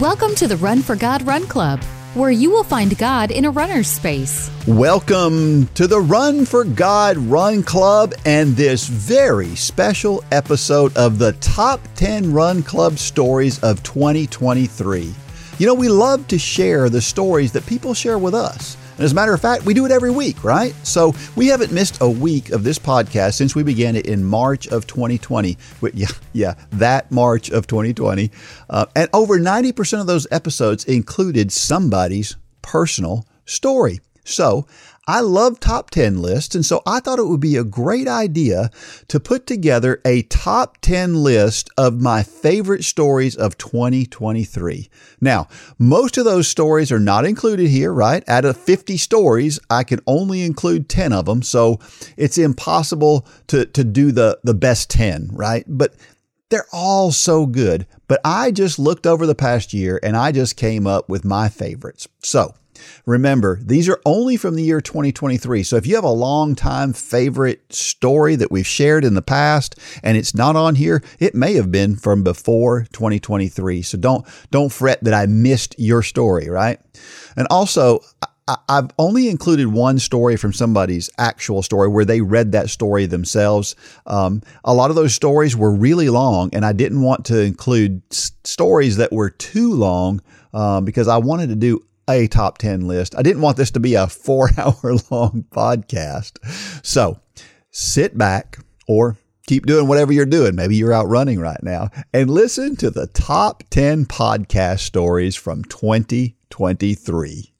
Welcome to the Run for God Run Club, where you will find God in a runner's space. Welcome to the Run for God Run Club and this very special episode of the Top 10 Run Club Stories of 2023. You know, we love to share the stories that people share with us. And as a matter of fact, we do it every week, right? So we haven't missed a week of this podcast since we began it in March of 2020. Yeah, yeah, that March of 2020. Uh, and over 90% of those episodes included somebody's personal story. So I love top 10 lists, and so I thought it would be a great idea to put together a top 10 list of my favorite stories of 2023. Now, most of those stories are not included here, right? Out of 50 stories, I can only include 10 of them, so it's impossible to, to do the, the best 10, right? But they're all so good. But I just looked over the past year and I just came up with my favorites. So, Remember, these are only from the year 2023. So if you have a long time favorite story that we've shared in the past and it's not on here, it may have been from before 2023. So don't don't fret that I missed your story, right? And also, I've only included one story from somebody's actual story where they read that story themselves. Um, a lot of those stories were really long, and I didn't want to include s- stories that were too long um, because I wanted to do a top 10 list. I didn't want this to be a four hour long podcast. So sit back or keep doing whatever you're doing. Maybe you're out running right now and listen to the top 10 podcast stories from 2023.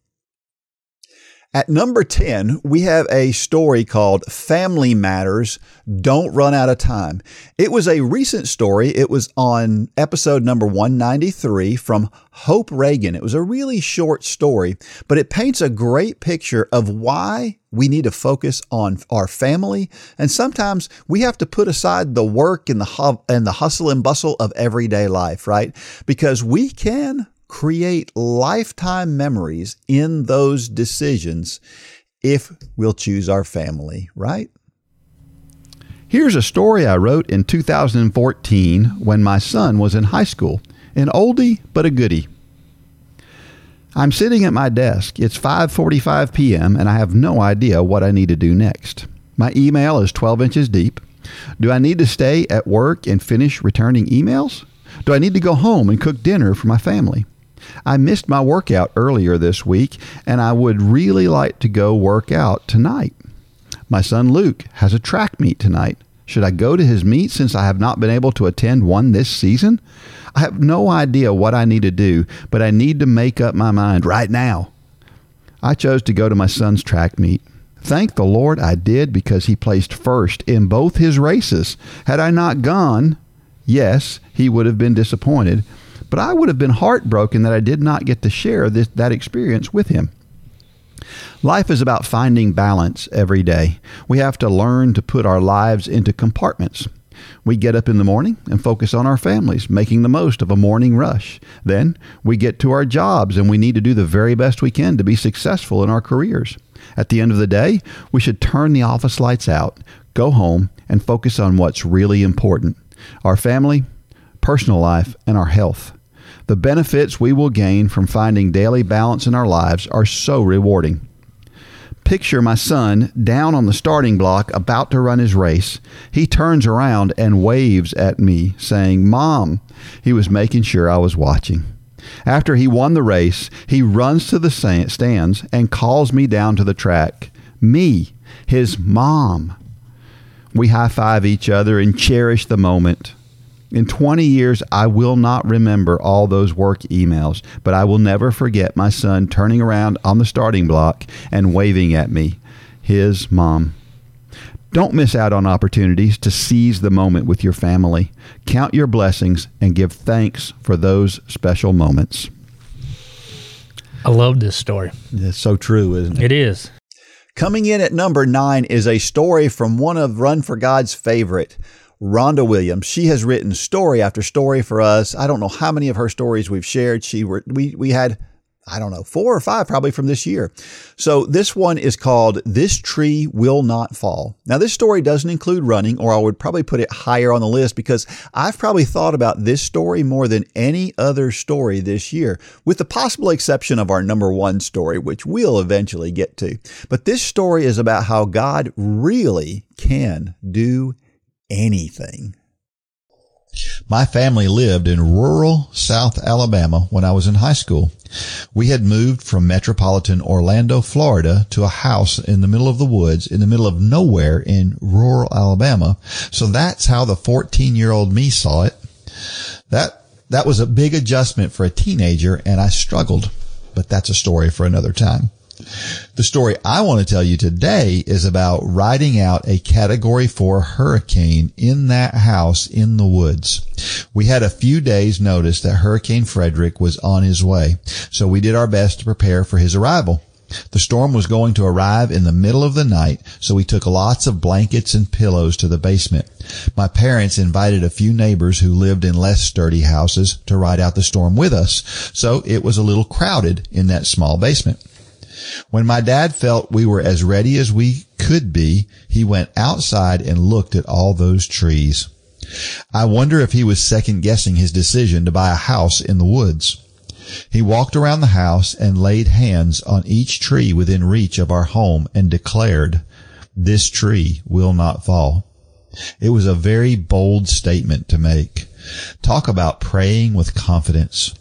At number 10, we have a story called Family Matters Don't Run Out of Time. It was a recent story. It was on episode number 193 from Hope Reagan. It was a really short story, but it paints a great picture of why we need to focus on our family. And sometimes we have to put aside the work and the, and the hustle and bustle of everyday life, right? Because we can create lifetime memories in those decisions if we'll choose our family, right? Here's a story I wrote in 2014 when my son was in high school. An oldie but a goodie. I'm sitting at my desk. It's 5:45 p.m. and I have no idea what I need to do next. My email is 12 inches deep. Do I need to stay at work and finish returning emails? Do I need to go home and cook dinner for my family? I missed my workout earlier this week, and I would really like to go work out tonight. My son Luke has a track meet tonight. Should I go to his meet since I have not been able to attend one this season? I have no idea what I need to do, but I need to make up my mind right now. I chose to go to my son's track meet. Thank the Lord I did because he placed first in both his races. Had I not gone, yes, he would have been disappointed, but I would have been heartbroken that I did not get to share this, that experience with him. Life is about finding balance every day. We have to learn to put our lives into compartments. We get up in the morning and focus on our families, making the most of a morning rush. Then we get to our jobs and we need to do the very best we can to be successful in our careers. At the end of the day, we should turn the office lights out, go home, and focus on what's really important our family, personal life, and our health. The benefits we will gain from finding daily balance in our lives are so rewarding. Picture my son down on the starting block about to run his race. He turns around and waves at me, saying, Mom. He was making sure I was watching. After he won the race, he runs to the stands and calls me down to the track. Me, his mom. We high five each other and cherish the moment. In 20 years, I will not remember all those work emails, but I will never forget my son turning around on the starting block and waving at me, his mom. Don't miss out on opportunities to seize the moment with your family. Count your blessings and give thanks for those special moments. I love this story. It's so true, isn't it? It is. Coming in at number nine is a story from one of Run for God's favorite. Rhonda Williams. She has written story after story for us. I don't know how many of her stories we've shared. She were, we we had I don't know, four or five probably from this year. So this one is called This Tree Will Not Fall. Now, this story doesn't include running, or I would probably put it higher on the list because I've probably thought about this story more than any other story this year, with the possible exception of our number one story, which we'll eventually get to. But this story is about how God really can do anything. My family lived in rural South Alabama when I was in high school. We had moved from metropolitan Orlando, Florida to a house in the middle of the woods in the middle of nowhere in rural Alabama. So that's how the 14 year old me saw it. That, that was a big adjustment for a teenager and I struggled, but that's a story for another time. The story I want to tell you today is about riding out a category four hurricane in that house in the woods. We had a few days notice that Hurricane Frederic was on his way, so we did our best to prepare for his arrival. The storm was going to arrive in the middle of the night, so we took lots of blankets and pillows to the basement. My parents invited a few neighbors who lived in less sturdy houses to ride out the storm with us, so it was a little crowded in that small basement. When my dad felt we were as ready as we could be, he went outside and looked at all those trees. I wonder if he was second guessing his decision to buy a house in the woods. He walked around the house and laid hands on each tree within reach of our home and declared, this tree will not fall. It was a very bold statement to make. Talk about praying with confidence.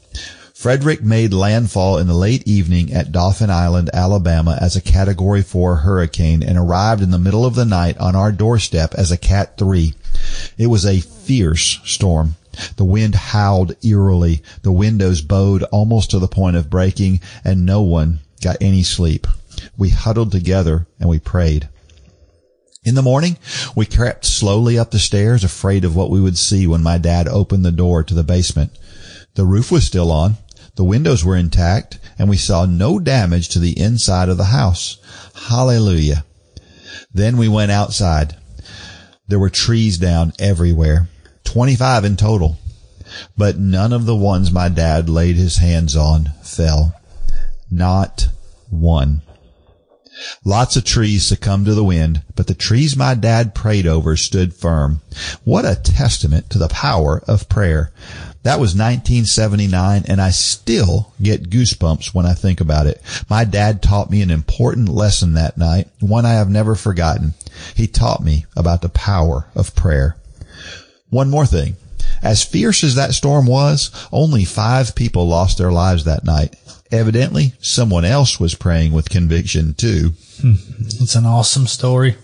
Frederic made landfall in the late evening at Dauphin Island, Alabama as a Category 4 hurricane and arrived in the middle of the night on our doorstep as a Cat 3. It was a fierce storm. The wind howled eerily. The windows bowed almost to the point of breaking and no one got any sleep. We huddled together and we prayed. In the morning, we crept slowly up the stairs, afraid of what we would see when my dad opened the door to the basement. The roof was still on. The windows were intact and we saw no damage to the inside of the house. Hallelujah. Then we went outside. There were trees down everywhere. 25 in total. But none of the ones my dad laid his hands on fell. Not one. Lots of trees succumbed to the wind, but the trees my dad prayed over stood firm. What a testament to the power of prayer. That was 1979 and I still get goosebumps when I think about it. My dad taught me an important lesson that night, one I have never forgotten. He taught me about the power of prayer. One more thing. As fierce as that storm was, only five people lost their lives that night. Evidently, someone else was praying with conviction too. Hmm. It's an awesome story.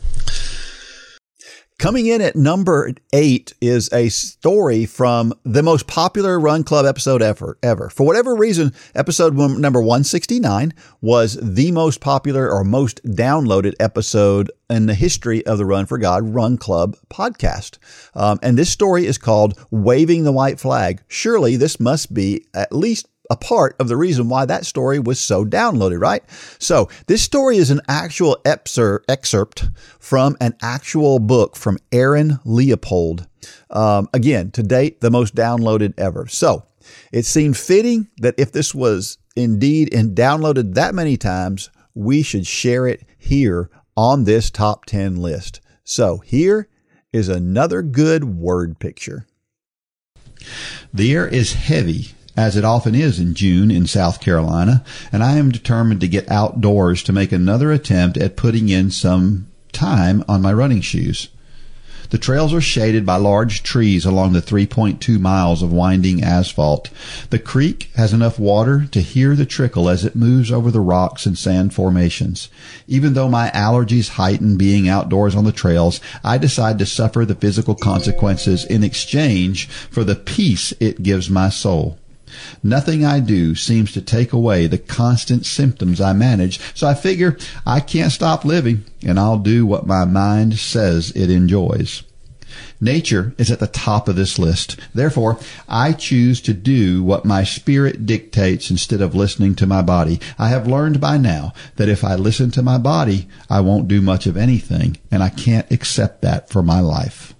Coming in at number eight is a story from the most popular Run Club episode ever. Ever for whatever reason, episode number one sixty nine was the most popular or most downloaded episode in the history of the Run for God Run Club podcast. Um, and this story is called "Waving the White Flag." Surely this must be at least a part of the reason why that story was so downloaded, right? So this story is an actual excerpt from an actual book from Aaron Leopold. Um, again, to date, the most downloaded ever. So it seemed fitting that if this was indeed and downloaded that many times, we should share it here on this top 10 list. So here is another good word picture. The air is heavy as it often is in June in South Carolina, and I am determined to get outdoors to make another attempt at putting in some time on my running shoes. The trails are shaded by large trees along the 3.2 miles of winding asphalt. The creek has enough water to hear the trickle as it moves over the rocks and sand formations. Even though my allergies heighten being outdoors on the trails, I decide to suffer the physical consequences in exchange for the peace it gives my soul. Nothing I do seems to take away the constant symptoms I manage, so I figure I can't stop living and I'll do what my mind says it enjoys. Nature is at the top of this list. Therefore, I choose to do what my spirit dictates instead of listening to my body. I have learned by now that if I listen to my body, I won't do much of anything, and I can't accept that for my life.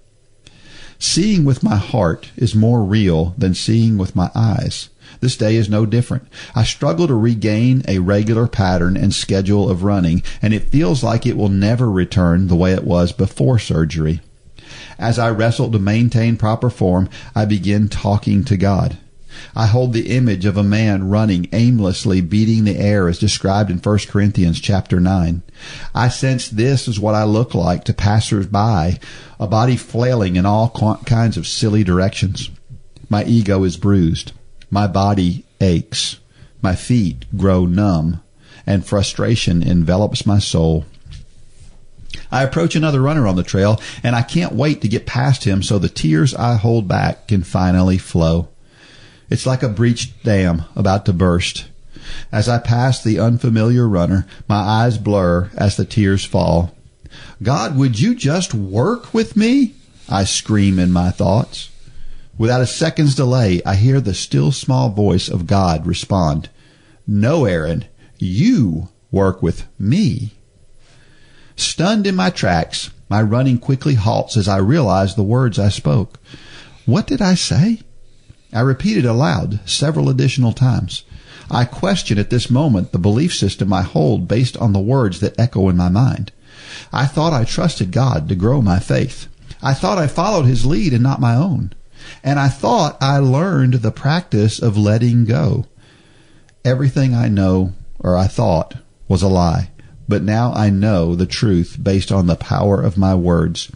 Seeing with my heart is more real than seeing with my eyes. This day is no different. I struggle to regain a regular pattern and schedule of running, and it feels like it will never return the way it was before surgery. As I wrestle to maintain proper form, I begin talking to God. I hold the image of a man running aimlessly, beating the air as described in 1 Corinthians chapter 9. I sense this is what I look like to passers-by, a body flailing in all kinds of silly directions. My ego is bruised. My body aches. My feet grow numb, and frustration envelops my soul. I approach another runner on the trail, and I can't wait to get past him so the tears I hold back can finally flow. It's like a breached dam about to burst. As I pass the unfamiliar runner, my eyes blur as the tears fall. God, would you just work with me? I scream in my thoughts. Without a second's delay, I hear the still small voice of God respond, No, Aaron, you work with me. Stunned in my tracks, my running quickly halts as I realize the words I spoke. What did I say? I repeated aloud several additional times. I question at this moment the belief system I hold based on the words that echo in my mind. I thought I trusted God to grow my faith. I thought I followed his lead and not my own. And I thought I learned the practice of letting go. Everything I know, or I thought, was a lie. But now I know the truth based on the power of my words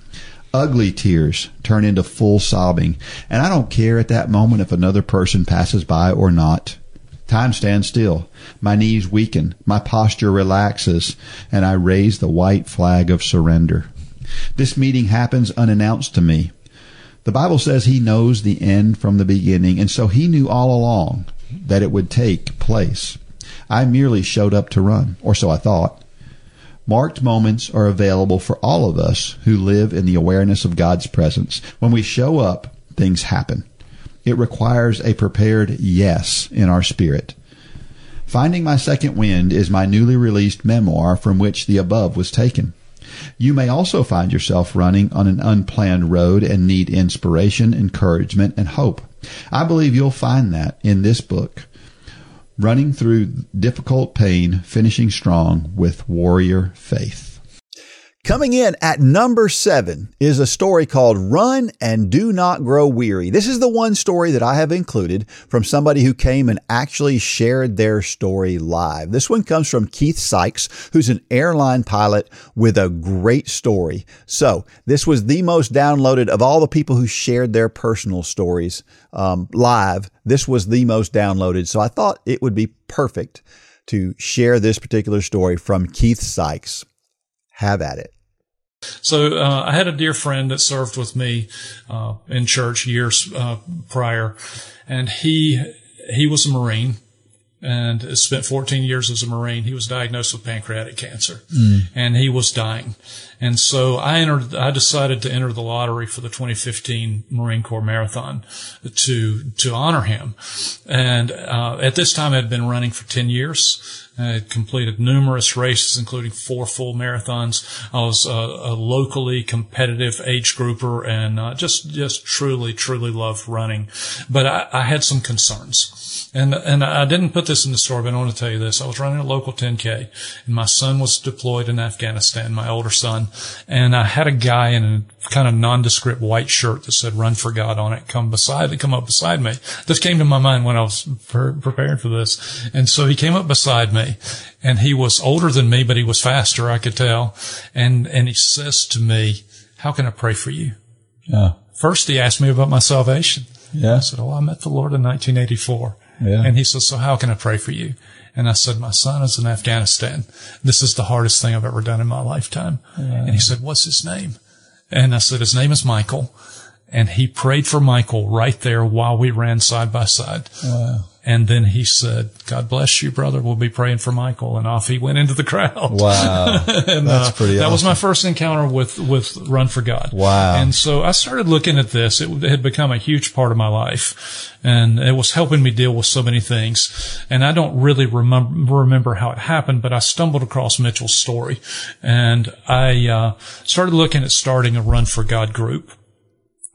ugly tears turn into full sobbing. And I don't care at that moment if another person passes by or not. Time stands still. My knees weaken. My posture relaxes. And I raise the white flag of surrender. This meeting happens unannounced to me. The Bible says he knows the end from the beginning, and so he knew all along that it would take place. I merely showed up to run, or so I thought. Marked moments are available for all of us who live in the awareness of God's presence. When we show up, things happen. It requires a prepared yes in our spirit. Finding My Second Wind is my newly released memoir from which the above was taken. You may also find yourself running on an unplanned road and need inspiration, encouragement, and hope. I believe you'll find that in this book running through difficult pain, finishing strong with warrior faith. Coming in at number seven is a story called Run and Do Not Grow Weary. This is the one story that I have included from somebody who came and actually shared their story live. This one comes from Keith Sykes, who's an airline pilot with a great story. So this was the most downloaded of all the people who shared their personal stories um, live. This was the most downloaded. So I thought it would be perfect to share this particular story from Keith Sykes. Have at it. So uh, I had a dear friend that served with me uh, in church years uh, prior, and he he was a Marine and spent 14 years as a Marine. He was diagnosed with pancreatic cancer, mm. and he was dying. And so I entered. I decided to enter the lottery for the 2015 Marine Corps Marathon to to honor him. And uh, at this time, I'd been running for 10 years. I had completed numerous races, including four full marathons. I was a, a locally competitive age grouper and uh, just just truly truly loved running. But I, I had some concerns. And and I didn't put this in the story, but I want to tell you this. I was running a local 10K, and my son was deployed in Afghanistan, my older son, and I had a guy in a kind of nondescript white shirt that said "Run for God" on it come beside, come up beside me. This came to my mind when I was pre- preparing for this, and so he came up beside me, and he was older than me, but he was faster, I could tell, and and he says to me, "How can I pray for you?" Yeah. First, he asked me about my salvation. Yeah. I said, "Oh, I met the Lord in 1984." Yeah. And he says, so how can I pray for you? And I said, my son is in Afghanistan. This is the hardest thing I've ever done in my lifetime. Yeah. And he said, what's his name? And I said, his name is Michael. And he prayed for Michael right there while we ran side by side. Wow. And then he said, God bless you, brother. We'll be praying for Michael. And off he went into the crowd. Wow. and, That's uh, pretty That awesome. was my first encounter with, with Run for God. Wow. And so I started looking at this. It had become a huge part of my life and it was helping me deal with so many things. And I don't really remember, remember how it happened, but I stumbled across Mitchell's story and I, uh, started looking at starting a Run for God group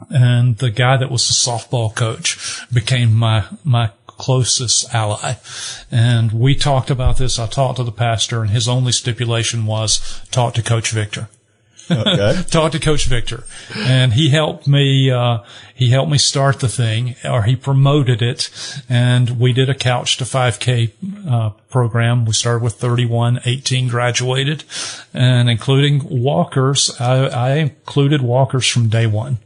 and the guy that was the softball coach became my my closest ally. And we talked about this. I talked to the pastor and his only stipulation was talk to Coach Victor. Okay. talked to Coach Victor, and he helped me. Uh, he helped me start the thing, or he promoted it, and we did a couch to 5K uh, program. We started with 31, 18 graduated, and including walkers. I, I included walkers from day one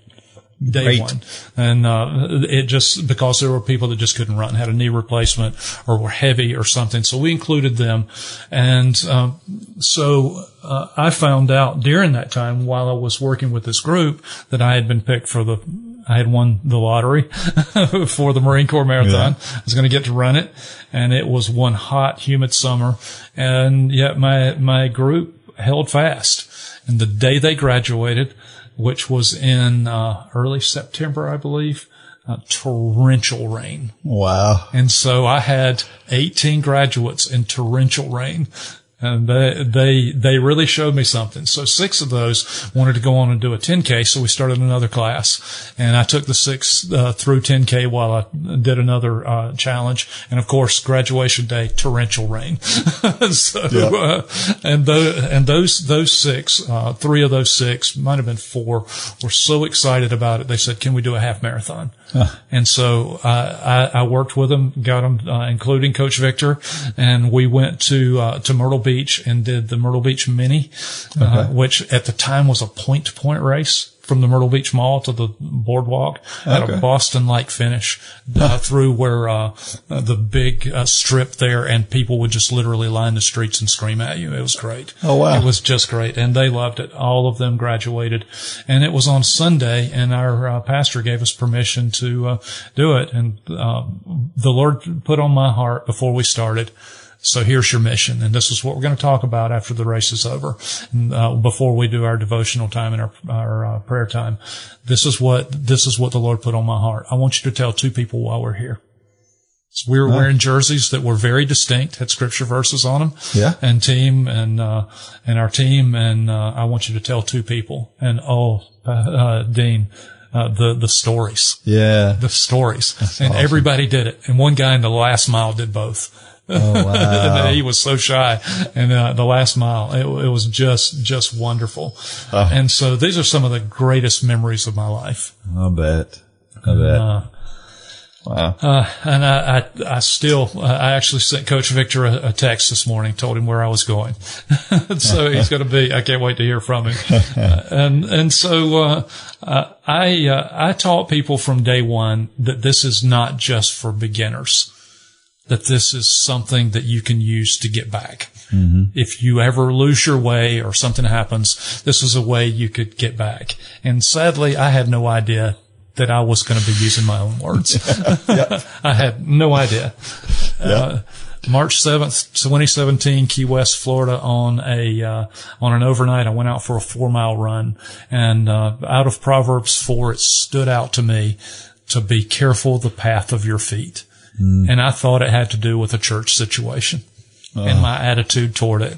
day Great. one. And, uh, it just, because there were people that just couldn't run, had a knee replacement or were heavy or something. So we included them. And, um, so, uh, I found out during that time while I was working with this group that I had been picked for the, I had won the lottery for the Marine Corps Marathon. I was going to get to run it and it was one hot, humid summer. And yet my, my group held fast. And the day they graduated, which was in uh, early September, I believe. Uh, torrential rain. Wow. And so I had 18 graduates in torrential rain. And they, they, they really showed me something. So six of those wanted to go on and do a 10K. So we started another class and I took the six, uh, through 10K while I did another, uh, challenge. And of course, graduation day, torrential rain. so, uh, and those, and those, those six, uh, three of those six, might have been four, were so excited about it. They said, can we do a half marathon? And so uh, I, I worked with them, got them, uh, including Coach Victor, and we went to uh, to Myrtle Beach and did the Myrtle Beach Mini, uh, which at the time was a point to point race from the Myrtle Beach Mall to the boardwalk at Okay. a Boston like finish uh, through where uh, uh, the big uh, strip there, and people would just literally line the streets and scream at you. It was great. Oh, wow. It was just great, and they loved it. All of them graduated, and it was on Sunday, and our uh, pastor gave us permission to uh, do it, and uh, the Lord put on my heart before we started. So here's your mission, and this is what we're going to talk about after the race is over, uh, before we do our devotional time and our our uh, prayer time. This is what this is what the Lord put on my heart. I want you to tell two people while we're here. So we were wearing jerseys that were very distinct, had scripture verses on them. Yeah. And team and, uh, and our team. And, uh, I want you to tell two people and, oh, uh, uh, Dean, uh, the, the stories, Yeah. the stories and everybody did it. And one guy in the last mile did both. Oh, wow. he was so shy and, uh, the last mile, it, it was just, just wonderful. Oh. And so these are some of the greatest memories of my life. I bet. I bet. Uh, wow. Uh, and I, I, I still, uh, I actually sent Coach Victor a, a text this morning, told him where I was going. so he's going to be, I can't wait to hear from him. Uh, and, and so, uh, uh, I, uh, I taught people from day one that this is not just for beginners, that this is something that you can use to get back. If you ever lose your way or something happens, this is a way you could get back. And sadly, I had no idea that I was going to be using my own words. I had no idea. Uh, March 7th, 2017, Key West, Florida on a, uh, on an overnight. I went out for a four mile run and, uh, out of Proverbs 4, it stood out to me to be careful the path of your feet. Mm. And I thought it had to do with a church situation uh. and my attitude toward it.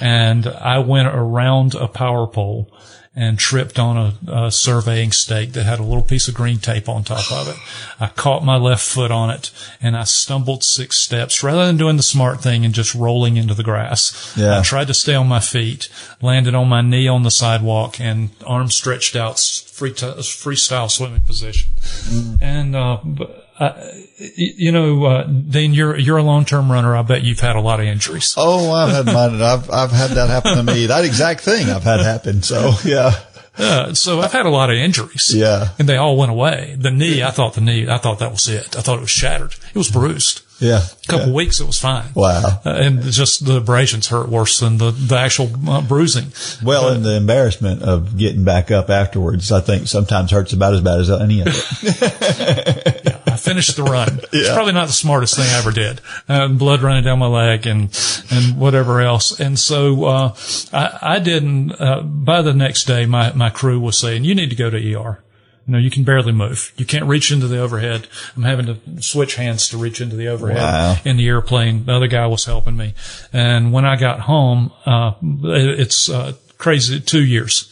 And I went around a power pole and tripped on a, a surveying stake that had a little piece of green tape on top of it. I caught my left foot on it and I stumbled six steps rather than doing the smart thing and just rolling into the grass. Yeah. I tried to stay on my feet, landed on my knee on the sidewalk and arm stretched out, free t- freestyle swimming position. Mm. And, uh, but, uh, you know, uh, Dean, you're, you're a long-term runner. I bet you've had a lot of injuries. Oh, I've had mine. I've, I've had that happen to me. That exact thing I've had happen. So yeah. Uh, so I've had a lot of injuries. Yeah. And they all went away. The knee, I thought the knee, I thought that was it. I thought it was shattered. It was bruised. Yeah. A couple weeks, it was fine. Wow. Uh, and just the abrasions hurt worse than the, the actual uh, bruising. Well, and the embarrassment of getting back up afterwards, I think sometimes hurts about as bad as any of it. I finished the run. It's probably not the smartest thing I ever did. Uh, blood running down my leg and, and whatever else. And so, uh, I, I didn't, uh, by the next day, my, my crew was saying, you need to go to ER. You know, you can barely move. You can't reach into the overhead. I'm having to switch hands to reach into the overhead Wow. in the airplane. The other guy was helping me. And when I got home, uh, it- it's, uh, crazy. Two years,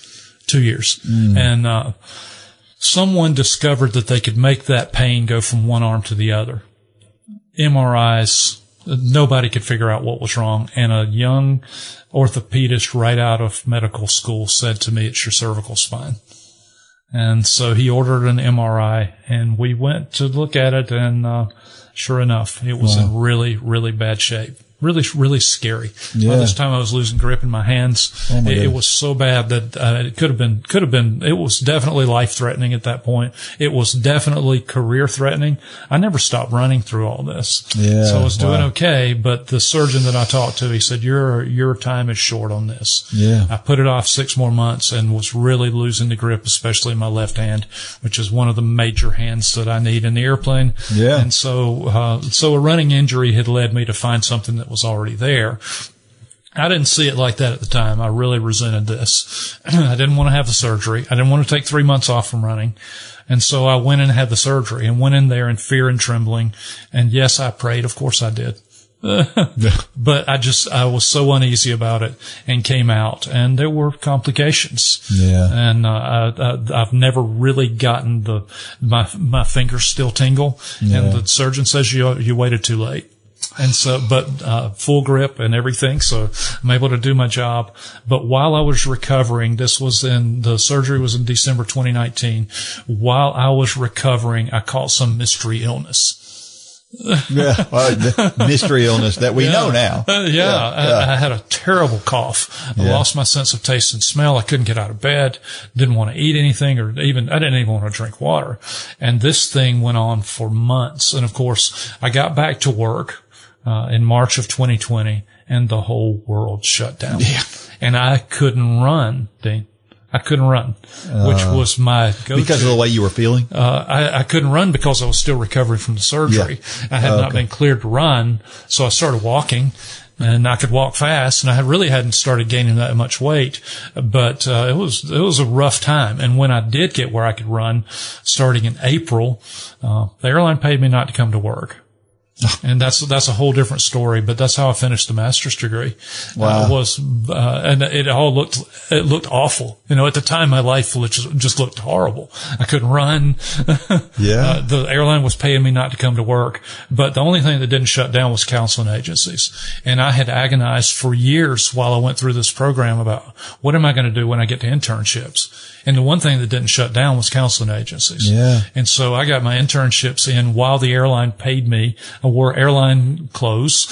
two years. And, uh, someone discovered that they could make that pain go from one arm to the other. MRIs. Nobody could figure out what was wrong. And a young orthopedist right out of medical school said to me, it's your cervical spine. And so he ordered an MRI and we went to look at it and, uh, sure enough, it was wow. in really, really bad shape really, really scary. Yeah. By this time I was losing grip in my hands. Oh my it, it, was so bad that uh, it could have been, could have been, it was definitely life threatening at that point. It was definitely career threatening. I never stopped running through all this. Yeah. So I was doing wow. okay, but the surgeon that I talked to, he said, your, your time is short on this. Yeah. I put it off six more months and was really losing the grip, especially my left hand, which is one of the major hands that I need in the airplane. Yeah. And so, uh, so a running injury had led me to find something that was already there. I didn't see it like that at the time. I really resented this. I didn't want to have the surgery. I didn't want to take three months off from running. And so I went and had the surgery and went in there in fear and trembling. And yes, I prayed. Of course I did. but I just, I was so uneasy about it and came out and there were complications. Yeah. And, uh, I, have never really gotten the, my, my fingers still tingle. Yeah. And the surgeon says you, you waited too late. And so, but, uh, full grip and everything. So I'm able to do my job. But while I was recovering, this was in, the surgery was in December 2019. While I was recovering, I caught some mystery illness. yeah, well, mystery illness that we yeah. know now. Uh, yeah, yeah. I, I, had a terrible cough. I yeah. lost my sense of taste and smell. I couldn't get out of bed. Didn't want to eat anything, or even I didn't even want to drink water. And this thing went on for months. And of course, I got back to work uh, in March of 2020, and the whole world shut down. Yeah. And I couldn't run, Dean. I couldn't run, which uh, was my go-to. Because of the way you were feeling? Uh, I, I, couldn't run because I was still recovering from the surgery. Yeah. I had okay. not been cleared to run. So I started walking and I could walk fast and I really hadn't started gaining that much weight, but, uh, it was, it was a rough time. And when I did get where I could run starting in April, uh, the airline paid me not to come to work and that's that's a whole different story. But that's how I finished the master's degree. Wow. Uh, was uh, and it all looked it looked awful. You know, at the time, my life just, just looked horrible. I couldn't run. yeah. Uh, the airline was paying me not to come to work, but the only thing that didn't shut down was counseling agencies. And I had agonized for years while I went through this program about what am I going to do when I get to internships. And the one thing that didn't shut down was counseling agencies. Yeah. And so I got my internships in while the airline paid me. I wore airline clothes.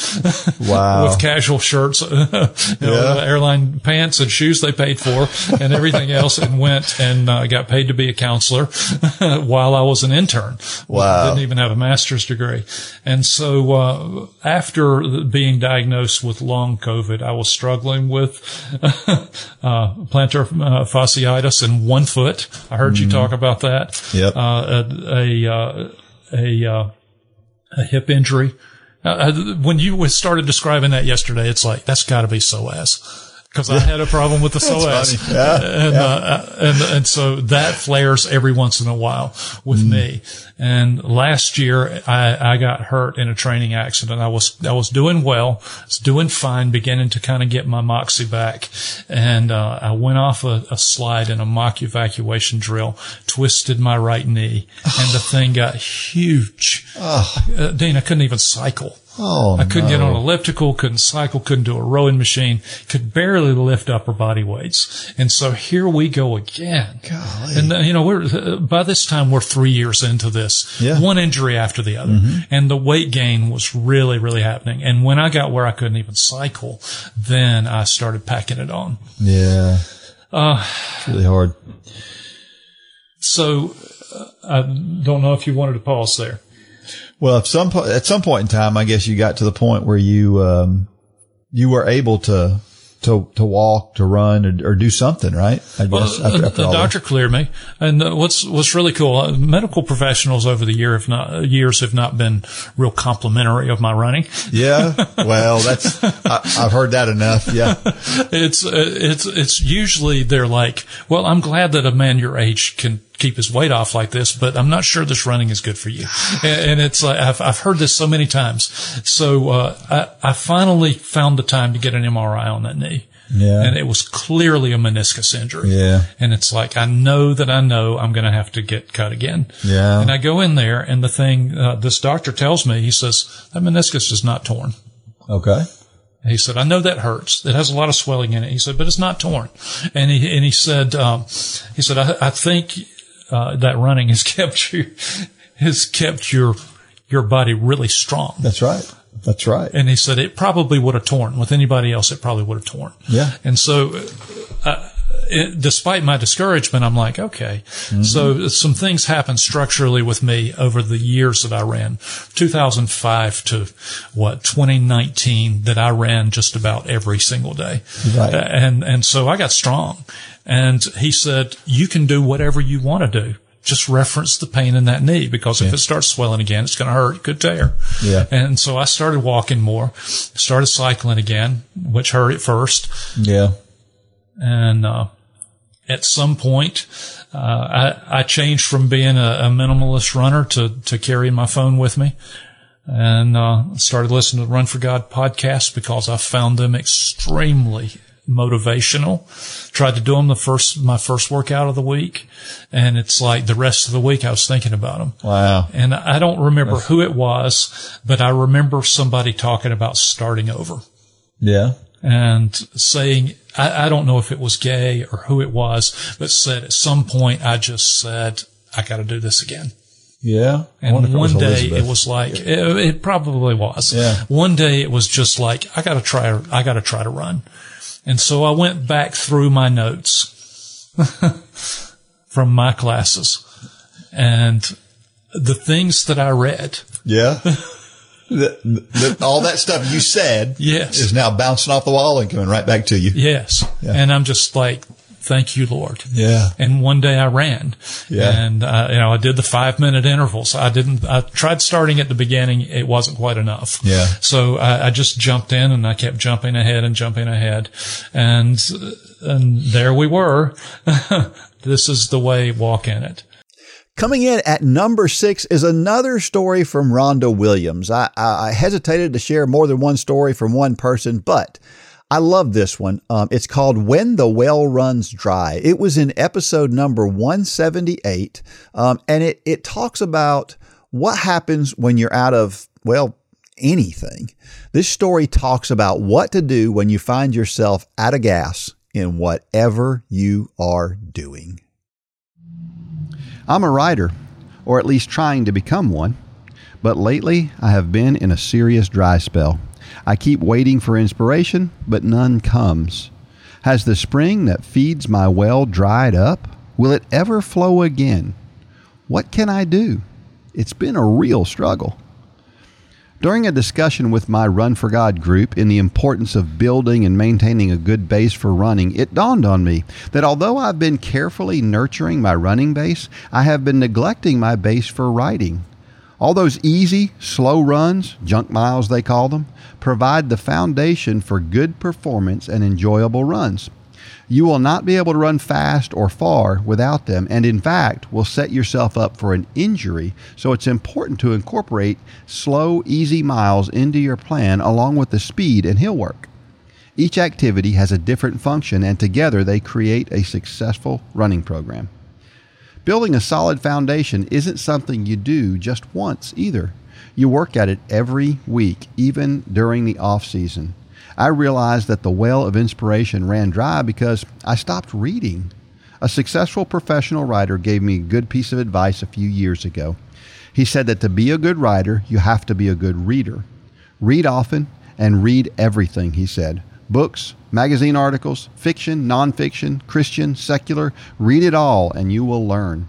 Wow. with casual shirts, you know, yeah. airline pants and shoes they paid for and everything else and went and uh, got paid to be a counselor while I was an intern. Wow. Didn't even have a master's degree. And so, uh, after being diagnosed with long COVID, I was struggling with, uh, plantar uh, fasciitis in one foot. I heard mm-hmm. you talk about that. Yep. Uh, a, a, uh, a, uh, a hip injury. Uh, uh, when you started describing that yesterday, it's like, that's gotta be psoas because I had a problem with the psoas, yeah, and, yeah. Uh, and and so that flares every once in a while with mm. me. And last year, I, I got hurt in a training accident. I was I was doing well, I was doing fine, beginning to kind of get my moxie back, and uh, I went off a, a, slide in a mock evacuation drill, twisted my right knee, and the thing got huge. Oh. Uh, Dean, I couldn't even cycle. Oh, I couldn't no. get on elliptical, couldn't cycle, couldn't do a rowing machine, could barely lift upper body weights. And so here we go again. Golly. And uh, you know, we're, uh, by this time we're three years into this, yeah. one injury after the other. Mm-hmm. And the weight gain was really, really happening. And when I got where I couldn't even cycle, then I started packing it on. Yeah. Uh, it's really hard. So uh, I don't know if you wanted to pause there. Well, at some at some point in time, I guess you got to the point where you um, you were able to to to walk, to run, or, or do something, right? I guess. Well, after, after the doctor that. cleared me, and uh, what's what's really cool, uh, medical professionals over the year, if not years, have not been real complimentary of my running. Yeah, well, that's I, have heard that enough. Yeah, it's uh, it's it's usually they're like, well, I'm glad that a man your age can keep his weight off like this, but I'm not sure this running is good for you. And, and it's like, I've, I've heard this so many times. So, uh, I, I finally found the time to get an MRI on that knee. Yeah. And it was clearly a meniscus injury. Yeah. And it's like, I know that I know I'm going to have to get cut again. Yeah. And I go in there and the thing, uh, this doctor tells me, he says, that meniscus is not torn. Okay. He said, I know that hurts. It has a lot of swelling in it. He said, but it's not torn. And he, and he said, um, he said, I, I think, uh, that running has kept you, has kept your, your body really strong. That's right. That's right. And he said it probably would have torn with anybody else. It probably would have torn. Yeah. And so, uh, it, despite my discouragement, I'm like, okay. Mm-hmm. So some things happened structurally with me over the years that I ran, 2005 to what 2019, that I ran just about every single day. Right. Uh, And and so I got strong. And he said, you can do whatever you want to do. Just reference the pain in that knee because if it starts swelling again, it's going to hurt. It could tear. Yeah. And so I started walking more, started cycling again, which hurt at first. Yeah. And, uh, at some point, uh, I, I changed from being a, a minimalist runner to, to carrying my phone with me and, uh, started listening to the Run for God podcasts because I found them extremely motivational. Tried to do them the first, my first workout of the week. And it's like the rest of the week I was thinking about them. Wow. And I don't remember who it was, but I remember somebody talking about starting over Yeah. and saying, I, I don't know if it was gay or who it was, but said at some point, I just said, I got to do this again. Yeah. And one day Elizabeth. it was like, it, it probably was. Yeah. One day it was just like, I got to try, I got to try to run. And so I went back through my notes from my classes and the things that I read. Yeah. The- the- all that stuff you said Yes. is now bouncing off the wall and coming right back to you. Yes. Yeah. And I'm just like, thank you, Lord. Yeah. And one day I ran. Yeah. And, uh, you know, I did the five minute intervals. I didn't, I tried starting at the beginning. It wasn't quite enough. Yeah. So I, I just jumped in and I kept jumping ahead and jumping ahead. And, and there we were. this is the way walk in it. Coming in at number six is another story from Rhonda Williams. I, I hesitated to share more than one story from one person, but I love this one. Um, it's called When the Well Runs Dry. It was in episode number 178, um, and it, it talks about what happens when you're out of, well, anything. This story talks about what to do when you find yourself out of gas in whatever you are doing. I'm a writer, or at least trying to become one. But lately, I have been in a serious dry spell. I keep waiting for inspiration, but none comes. Has the spring that feeds my well dried up? Will it ever flow again? What can I do? It's been a real struggle. During a discussion with my Run for God group in the importance of building and maintaining a good base for running, it dawned on me that although I've been carefully nurturing my running base, I have been neglecting my base for writing. All those easy, slow runs, junk miles they call them, provide the foundation for good performance and enjoyable runs. You will not be able to run fast or far without them, and in fact, will set yourself up for an injury. So it's important to incorporate slow, easy miles into your plan along with the speed and hill work. Each activity has a different function, and together they create a successful running program. Building a solid foundation isn't something you do just once either. You work at it every week, even during the off season. I realized that the well of inspiration ran dry because I stopped reading. A successful professional writer gave me a good piece of advice a few years ago. He said that to be a good writer, you have to be a good reader. Read often and read everything, he said. Books, magazine articles, fiction, nonfiction, Christian, secular, read it all and you will learn.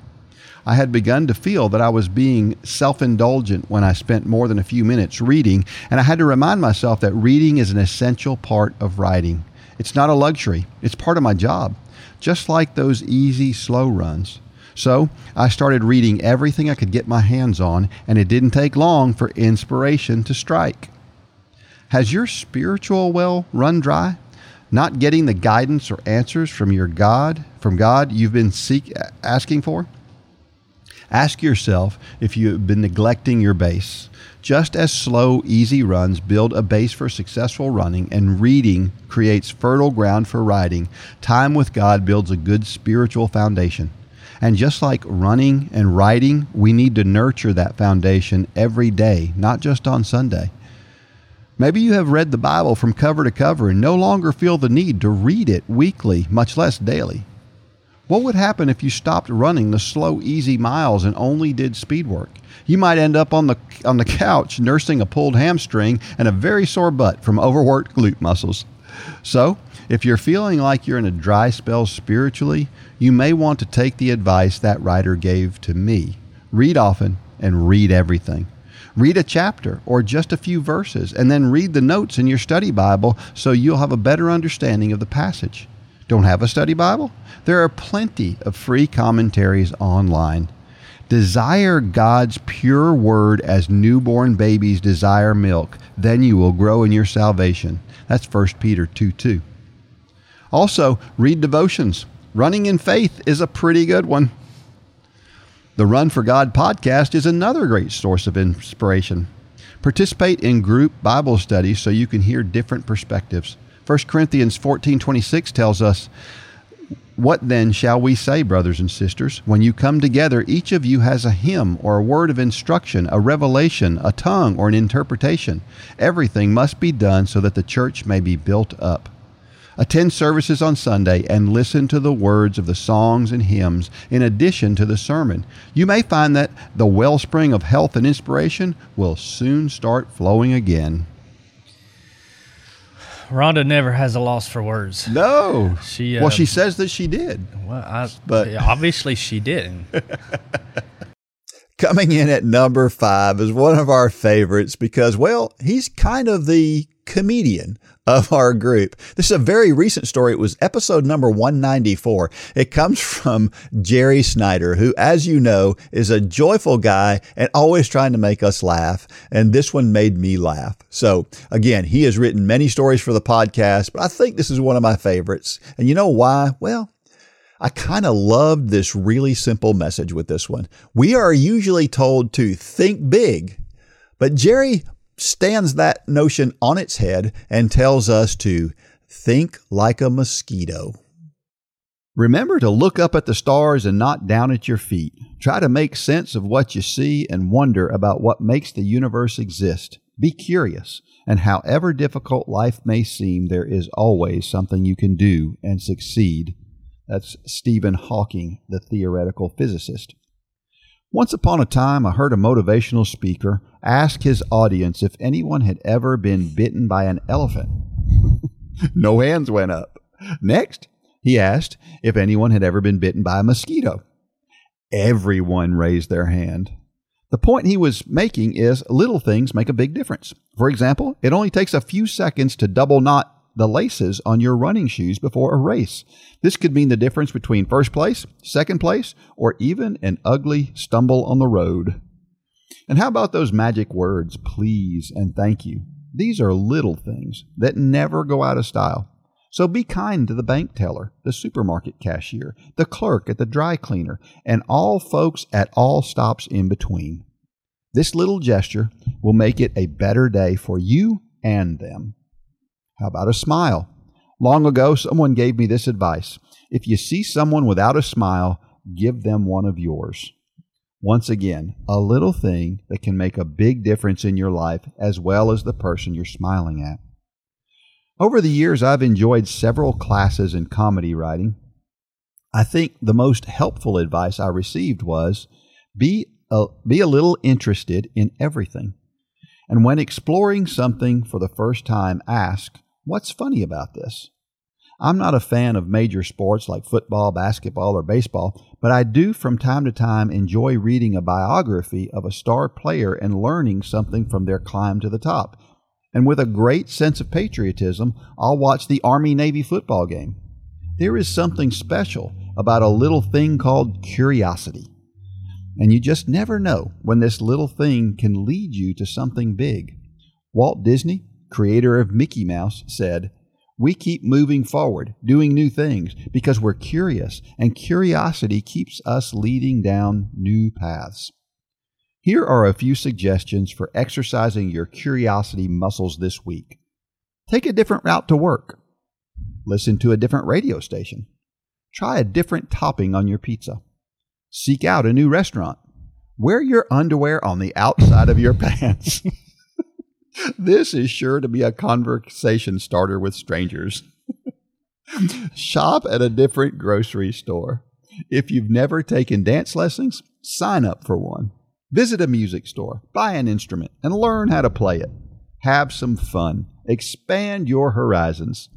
I had begun to feel that I was being self indulgent when I spent more than a few minutes reading, and I had to remind myself that reading is an essential part of writing. It's not a luxury, it's part of my job, just like those easy, slow runs. So I started reading everything I could get my hands on, and it didn't take long for inspiration to strike. Has your spiritual well run dry? Not getting the guidance or answers from your God, from God you've been seek, asking for? Ask yourself if you have been neglecting your base. Just as slow, easy runs build a base for successful running and reading creates fertile ground for writing, time with God builds a good spiritual foundation. And just like running and writing, we need to nurture that foundation every day, not just on Sunday. Maybe you have read the Bible from cover to cover and no longer feel the need to read it weekly, much less daily. What would happen if you stopped running the slow, easy miles and only did speed work? You might end up on the on the couch nursing a pulled hamstring and a very sore butt from overworked glute muscles. So, if you're feeling like you're in a dry spell spiritually, you may want to take the advice that writer gave to me. Read often and read everything. Read a chapter or just a few verses and then read the notes in your study Bible so you'll have a better understanding of the passage. Don't have a study Bible? There are plenty of free commentaries online. Desire God's pure word as newborn babies desire milk, then you will grow in your salvation. That's 1 Peter 2 2. Also, read devotions. Running in faith is a pretty good one. The Run for God podcast is another great source of inspiration. Participate in group Bible studies so you can hear different perspectives. 1 Corinthians 14:26 tells us, "What then shall we say, brothers and sisters? When you come together, each of you has a hymn or a word of instruction, a revelation, a tongue, or an interpretation. Everything must be done so that the church may be built up." Attend services on Sunday and listen to the words of the songs and hymns in addition to the sermon. You may find that the wellspring of health and inspiration will soon start flowing again. Rhonda never has a loss for words. No. She, well, uh, she says that she did. Well, I, But- obviously she didn't. Coming in at number five is one of our favorites because, well, he's kind of the comedian of our group. This is a very recent story. It was episode number 194. It comes from Jerry Snyder, who, as you know, is a joyful guy and always trying to make us laugh. And this one made me laugh. So again, he has written many stories for the podcast, but I think this is one of my favorites. And you know why? Well, I kind of loved this really simple message with this one. We are usually told to think big, but Jerry stands that notion on its head and tells us to think like a mosquito. Remember to look up at the stars and not down at your feet. Try to make sense of what you see and wonder about what makes the universe exist. Be curious, and however difficult life may seem, there is always something you can do and succeed. That's Stephen Hawking, the theoretical physicist. Once upon a time, I heard a motivational speaker ask his audience if anyone had ever been bitten by an elephant. no hands went up. Next, he asked if anyone had ever been bitten by a mosquito. Everyone raised their hand. The point he was making is little things make a big difference. For example, it only takes a few seconds to double knot the laces on your running shoes before a race. This could mean the difference between first place, second place, or even an ugly stumble on the road. And how about those magic words, please and thank you? These are little things that never go out of style. So be kind to the bank teller, the supermarket cashier, the clerk at the dry cleaner, and all folks at all stops in between. This little gesture will make it a better day for you and them. How about a smile? Long ago, someone gave me this advice. If you see someone without a smile, give them one of yours. Once again, a little thing that can make a big difference in your life as well as the person you're smiling at. Over the years, I've enjoyed several classes in comedy writing. I think the most helpful advice I received was be a, be a little interested in everything. And when exploring something for the first time, ask, What's funny about this? I'm not a fan of major sports like football, basketball, or baseball, but I do from time to time enjoy reading a biography of a star player and learning something from their climb to the top. And with a great sense of patriotism, I'll watch the Army Navy football game. There is something special about a little thing called curiosity. And you just never know when this little thing can lead you to something big. Walt Disney, creator of Mickey Mouse, said, We keep moving forward, doing new things, because we're curious, and curiosity keeps us leading down new paths. Here are a few suggestions for exercising your curiosity muscles this week. Take a different route to work. Listen to a different radio station. Try a different topping on your pizza. Seek out a new restaurant. Wear your underwear on the outside of your pants. This is sure to be a conversation starter with strangers. Shop at a different grocery store. If you've never taken dance lessons, sign up for one. Visit a music store, buy an instrument, and learn how to play it. Have some fun. Expand your horizons.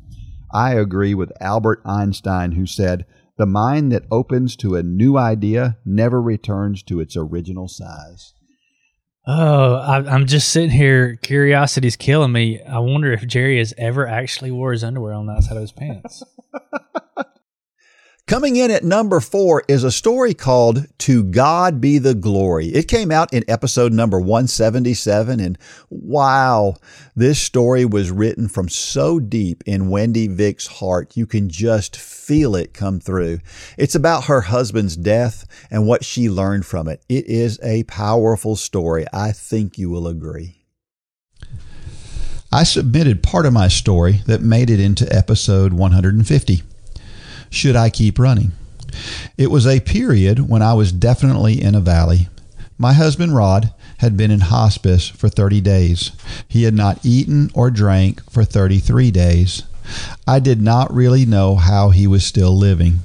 I agree with Albert Einstein, who said, The mind that opens to a new idea never returns to its original size. Oh, I, am just sitting here. Curiosity's killing me. I wonder if Jerry has ever actually wore his underwear on the outside of his pants. Coming in at number four is a story called To God Be the Glory. It came out in episode number 177. And wow, this story was written from so deep in Wendy Vick's heart. You can just feel it come through. It's about her husband's death and what she learned from it. It is a powerful story. I think you will agree. I submitted part of my story that made it into episode 150 should I keep running? It was a period when I was definitely in a valley. My husband Rod had been in hospice for 30 days. He had not eaten or drank for 33 days. I did not really know how he was still living.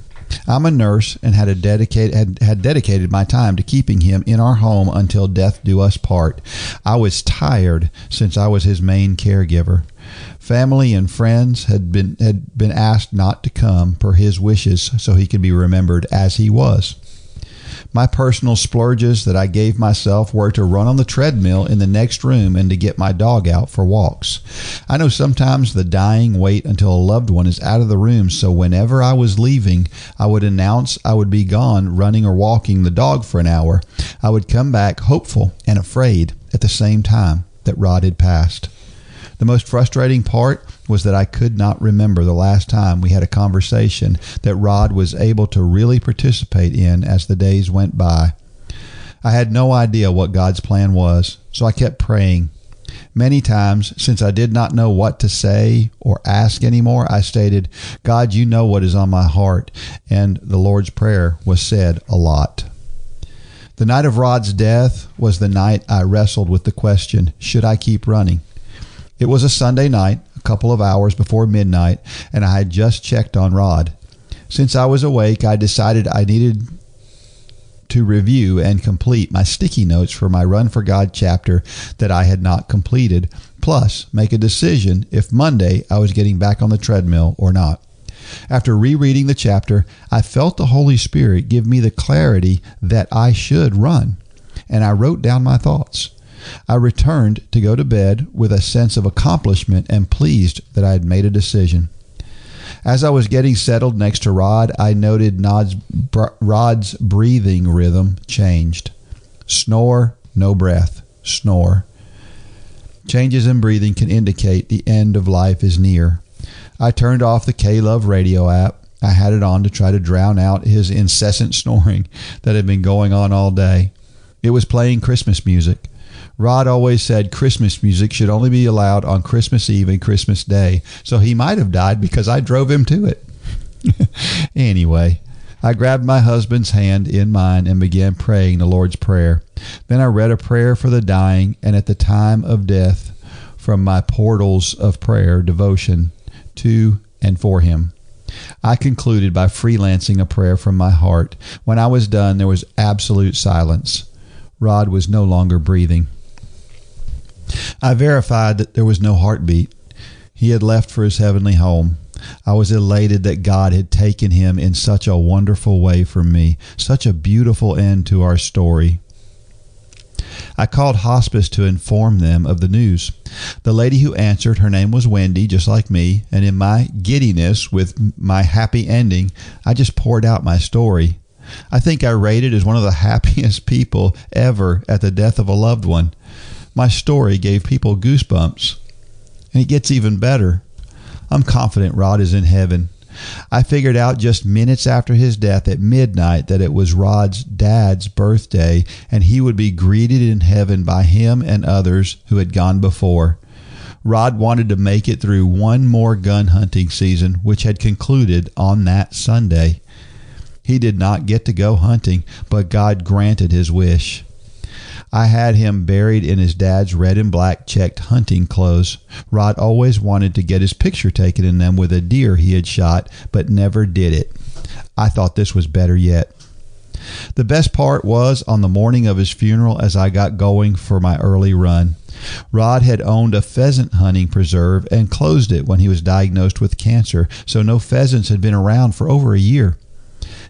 I'm a nurse and had, a had, had dedicated my time to keeping him in our home until death do us part. I was tired since I was his main caregiver. Family and friends had been had been asked not to come per his wishes so he could be remembered as he was. My personal splurges that I gave myself were to run on the treadmill in the next room and to get my dog out for walks. I know sometimes the dying wait until a loved one is out of the room, so whenever I was leaving, I would announce I would be gone running or walking the dog for an hour. I would come back hopeful and afraid at the same time that Rod had passed. The most frustrating part was that I could not remember the last time we had a conversation that Rod was able to really participate in as the days went by. I had no idea what God's plan was, so I kept praying. Many times, since I did not know what to say or ask anymore, I stated, God, you know what is on my heart. And the Lord's Prayer was said a lot. The night of Rod's death was the night I wrestled with the question, should I keep running? It was a Sunday night, a couple of hours before midnight, and I had just checked on Rod. Since I was awake, I decided I needed to review and complete my sticky notes for my Run for God chapter that I had not completed, plus make a decision if Monday I was getting back on the treadmill or not. After rereading the chapter, I felt the Holy Spirit give me the clarity that I should run, and I wrote down my thoughts. I returned to go to bed with a sense of accomplishment and pleased that I had made a decision. As I was getting settled next to Rod, I noted Nod's, Rod's breathing rhythm changed. Snore, no breath. Snore. Changes in breathing can indicate the end of life is near. I turned off the K Love radio app. I had it on to try to drown out his incessant snoring that had been going on all day. It was playing Christmas music. Rod always said Christmas music should only be allowed on Christmas Eve and Christmas Day, so he might have died because I drove him to it. anyway, I grabbed my husband's hand in mine and began praying the Lord's Prayer. Then I read a prayer for the dying and at the time of death from my portals of prayer devotion to and for him. I concluded by freelancing a prayer from my heart. When I was done, there was absolute silence. Rod was no longer breathing. I verified that there was no heartbeat. He had left for his heavenly home. I was elated that God had taken him in such a wonderful way for me, such a beautiful end to our story. I called hospice to inform them of the news. The lady who answered, her name was Wendy, just like me, and in my giddiness with my happy ending, I just poured out my story. I think I rated as one of the happiest people ever at the death of a loved one. My story gave people goosebumps. And it gets even better. I'm confident Rod is in heaven. I figured out just minutes after his death at midnight that it was Rod's dad's birthday and he would be greeted in heaven by him and others who had gone before. Rod wanted to make it through one more gun hunting season, which had concluded on that Sunday. He did not get to go hunting, but God granted his wish. I had him buried in his dad's red and black checked hunting clothes. Rod always wanted to get his picture taken in them with a deer he had shot, but never did it. I thought this was better yet. The best part was on the morning of his funeral as I got going for my early run. Rod had owned a pheasant hunting preserve and closed it when he was diagnosed with cancer, so no pheasants had been around for over a year.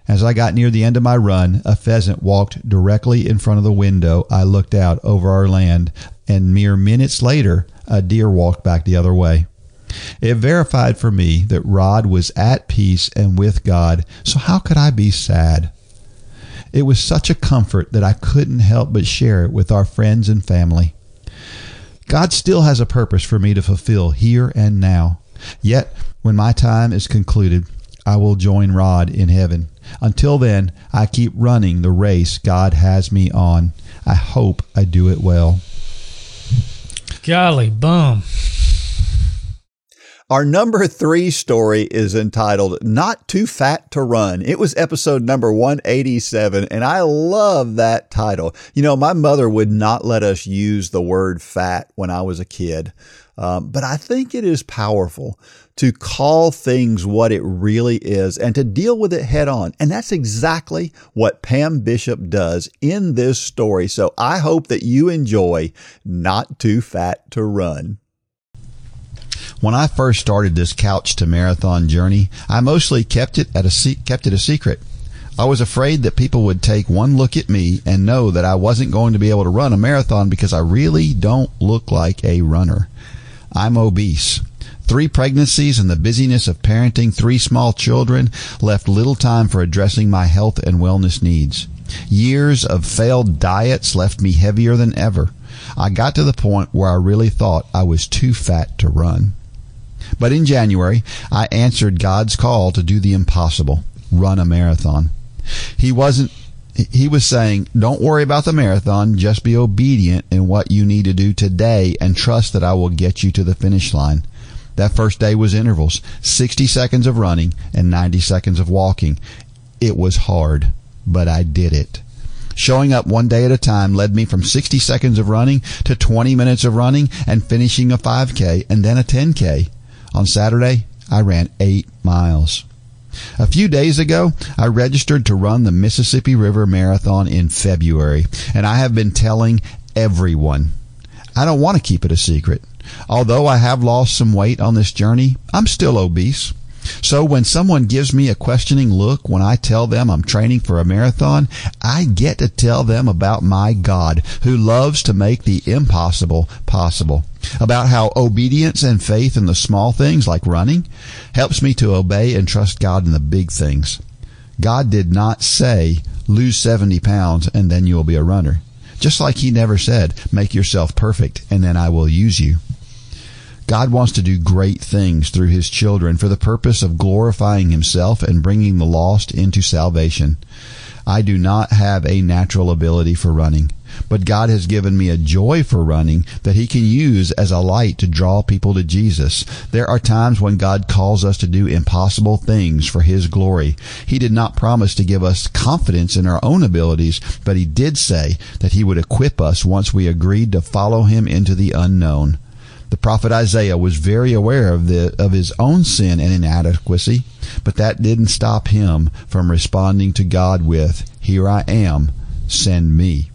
As I got near the end of my run, a pheasant walked directly in front of the window. I looked out over our land, and mere minutes later, a deer walked back the other way. It verified for me that Rod was at peace and with God, so how could I be sad? It was such a comfort that I couldn't help but share it with our friends and family. God still has a purpose for me to fulfill here and now. Yet, when my time is concluded, I will join Rod in heaven. Until then, I keep running the race God has me on. I hope I do it well. Golly bum. Our number three story is entitled Not Too Fat to Run. It was episode number 187, and I love that title. You know, my mother would not let us use the word fat when I was a kid, um, but I think it is powerful to call things what it really is and to deal with it head on. And that's exactly what Pam Bishop does in this story. So I hope that you enjoy Not Too Fat to Run. When I first started this couch to marathon journey, I mostly kept it at a kept it a secret. I was afraid that people would take one look at me and know that I wasn't going to be able to run a marathon because I really don't look like a runner. I'm obese. Three pregnancies and the busyness of parenting three small children left little time for addressing my health and wellness needs. Years of failed diets left me heavier than ever. I got to the point where I really thought I was too fat to run. But in January, I answered God's call to do the impossible run a marathon. He wasn't he was saying, don't worry about the marathon, just be obedient in what you need to do today and trust that I will get you to the finish line. That first day was intervals, 60 seconds of running and 90 seconds of walking. It was hard, but I did it. Showing up one day at a time led me from 60 seconds of running to 20 minutes of running and finishing a 5K and then a 10K. On Saturday, I ran eight miles. A few days ago, I registered to run the Mississippi River Marathon in February, and I have been telling everyone. I don't want to keep it a secret. Although I have lost some weight on this journey, I'm still obese. So when someone gives me a questioning look when I tell them I'm training for a marathon, I get to tell them about my God who loves to make the impossible possible. About how obedience and faith in the small things like running helps me to obey and trust God in the big things. God did not say, lose 70 pounds and then you will be a runner. Just like he never said, make yourself perfect and then I will use you. God wants to do great things through his children for the purpose of glorifying himself and bringing the lost into salvation. I do not have a natural ability for running, but God has given me a joy for running that he can use as a light to draw people to Jesus. There are times when God calls us to do impossible things for his glory. He did not promise to give us confidence in our own abilities, but he did say that he would equip us once we agreed to follow him into the unknown. The prophet Isaiah was very aware of the of his own sin and inadequacy, but that didn't stop him from responding to God with, "Here I am, send me."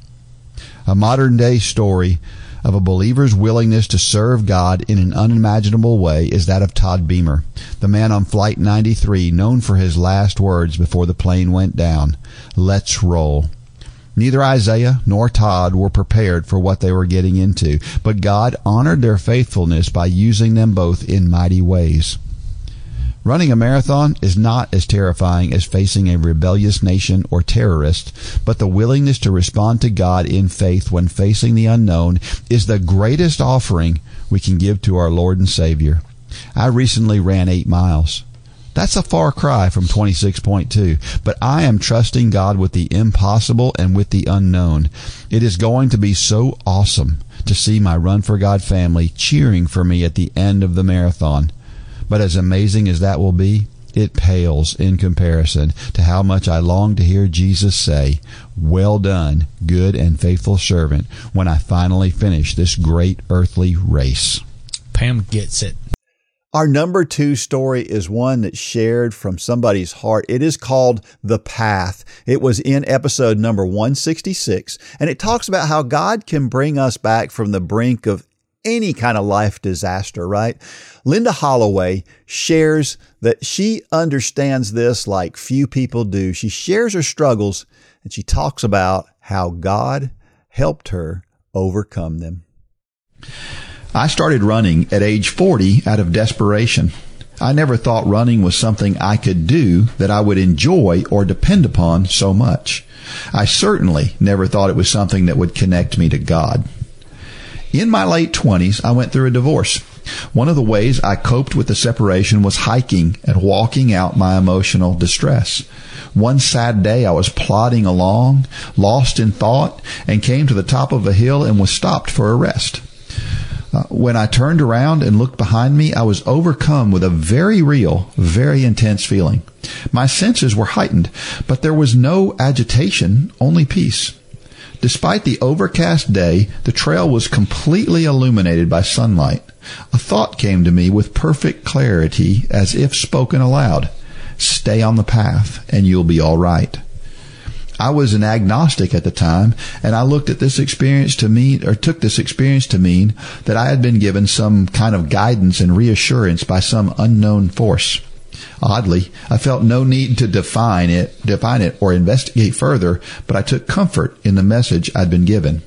A modern day story of a believer's willingness to serve God in an unimaginable way is that of Todd Beamer, the man on Flight 93 known for his last words before the plane went down, "Let's roll." Neither Isaiah nor Todd were prepared for what they were getting into, but God honored their faithfulness by using them both in mighty ways. Running a marathon is not as terrifying as facing a rebellious nation or terrorist, but the willingness to respond to God in faith when facing the unknown is the greatest offering we can give to our Lord and Savior. I recently ran eight miles. That's a far cry from 26.2, but I am trusting God with the impossible and with the unknown. It is going to be so awesome to see my Run for God family cheering for me at the end of the marathon. But as amazing as that will be, it pales in comparison to how much I long to hear Jesus say, Well done, good and faithful servant, when I finally finish this great earthly race. Pam gets it. Our number two story is one that's shared from somebody's heart. It is called The Path. It was in episode number 166, and it talks about how God can bring us back from the brink of any kind of life disaster, right? Linda Holloway shares that she understands this like few people do. She shares her struggles and she talks about how God helped her overcome them. I started running at age 40 out of desperation. I never thought running was something I could do that I would enjoy or depend upon so much. I certainly never thought it was something that would connect me to God. In my late 20s, I went through a divorce. One of the ways I coped with the separation was hiking and walking out my emotional distress. One sad day I was plodding along, lost in thought, and came to the top of a hill and was stopped for a rest. Uh, when I turned around and looked behind me, I was overcome with a very real, very intense feeling. My senses were heightened, but there was no agitation, only peace. Despite the overcast day, the trail was completely illuminated by sunlight. A thought came to me with perfect clarity as if spoken aloud. Stay on the path and you'll be all right. I was an agnostic at the time, and I looked at this experience to mean, or took this experience to mean that I had been given some kind of guidance and reassurance by some unknown force. Oddly, I felt no need to define it, define it or investigate further, but I took comfort in the message I'd been given.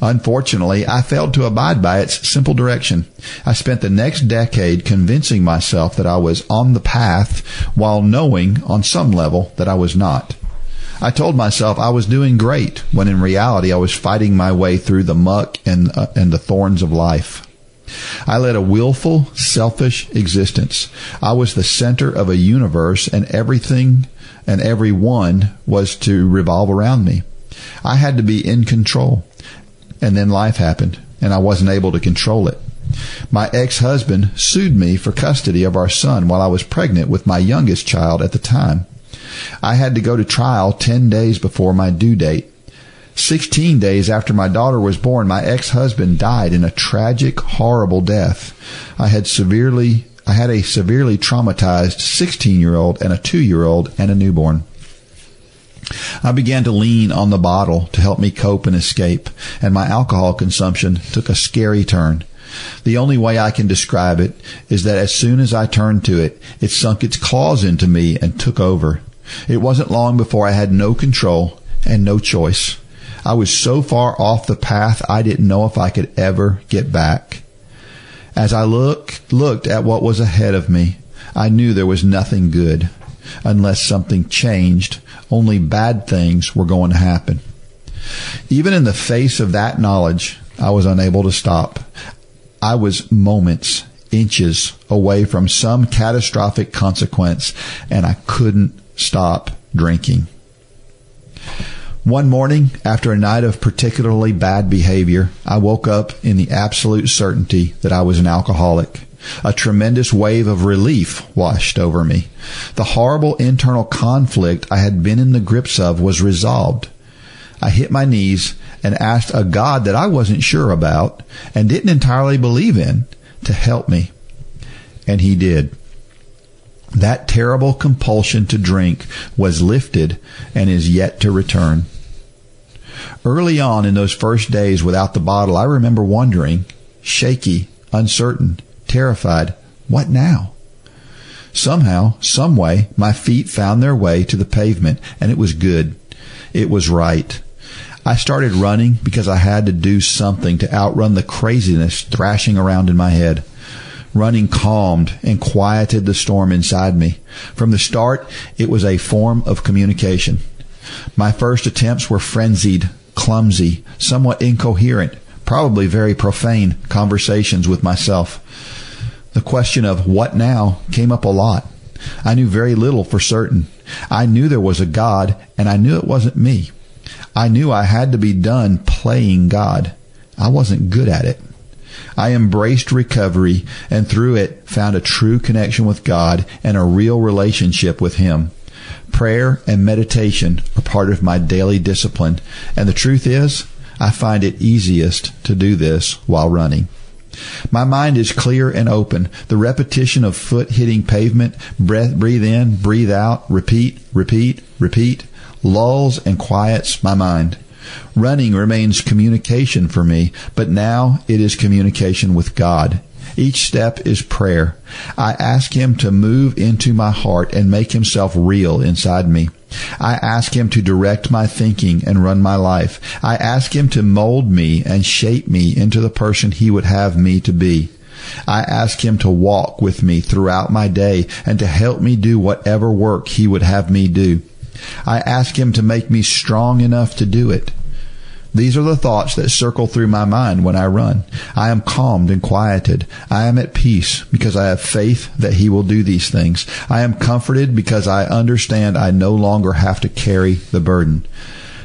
Unfortunately, I failed to abide by its simple direction. I spent the next decade convincing myself that I was on the path while knowing on some level that I was not. I told myself I was doing great when in reality I was fighting my way through the muck and, uh, and the thorns of life. I led a willful, selfish existence. I was the center of a universe and everything and everyone was to revolve around me. I had to be in control. And then life happened and I wasn't able to control it. My ex-husband sued me for custody of our son while I was pregnant with my youngest child at the time. I had to go to trial 10 days before my due date. 16 days after my daughter was born, my ex-husband died in a tragic, horrible death. I had severely, I had a severely traumatized 16 year old and a 2 year old and a newborn. I began to lean on the bottle to help me cope and escape, and my alcohol consumption took a scary turn. The only way I can describe it is that as soon as I turned to it, it sunk its claws into me and took over. It wasn't long before I had no control and no choice. I was so far off the path I didn't know if I could ever get back. As I look, looked at what was ahead of me, I knew there was nothing good. Unless something changed, only bad things were going to happen. Even in the face of that knowledge, I was unable to stop. I was moments, inches away from some catastrophic consequence, and I couldn't stop drinking. One morning, after a night of particularly bad behavior, I woke up in the absolute certainty that I was an alcoholic. A tremendous wave of relief washed over me. The horrible internal conflict I had been in the grips of was resolved. I hit my knees and asked a God that I wasn't sure about and didn't entirely believe in to help me. And he did. That terrible compulsion to drink was lifted and is yet to return. Early on in those first days without the bottle, I remember wondering, shaky, uncertain, terrified, what now? Somehow, some way, my feet found their way to the pavement and it was good. It was right. I started running because I had to do something to outrun the craziness thrashing around in my head. Running calmed and quieted the storm inside me. From the start, it was a form of communication. My first attempts were frenzied, clumsy, somewhat incoherent, probably very profane conversations with myself. The question of what now came up a lot. I knew very little for certain. I knew there was a God, and I knew it wasn't me. I knew I had to be done playing God. I wasn't good at it. I embraced recovery and through it found a true connection with God and a real relationship with Him. Prayer and meditation are part of my daily discipline, and the truth is, I find it easiest to do this while running. My mind is clear and open. The repetition of foot hitting pavement, breath, breathe in, breathe out, repeat, repeat, repeat, lulls and quiets my mind. Running remains communication for me, but now it is communication with God. Each step is prayer. I ask Him to move into my heart and make Himself real inside me. I ask Him to direct my thinking and run my life. I ask Him to mold me and shape me into the person He would have me to be. I ask Him to walk with me throughout my day and to help me do whatever work He would have me do. I ask Him to make me strong enough to do it. These are the thoughts that circle through my mind when I run. I am calmed and quieted. I am at peace because I have faith that He will do these things. I am comforted because I understand I no longer have to carry the burden.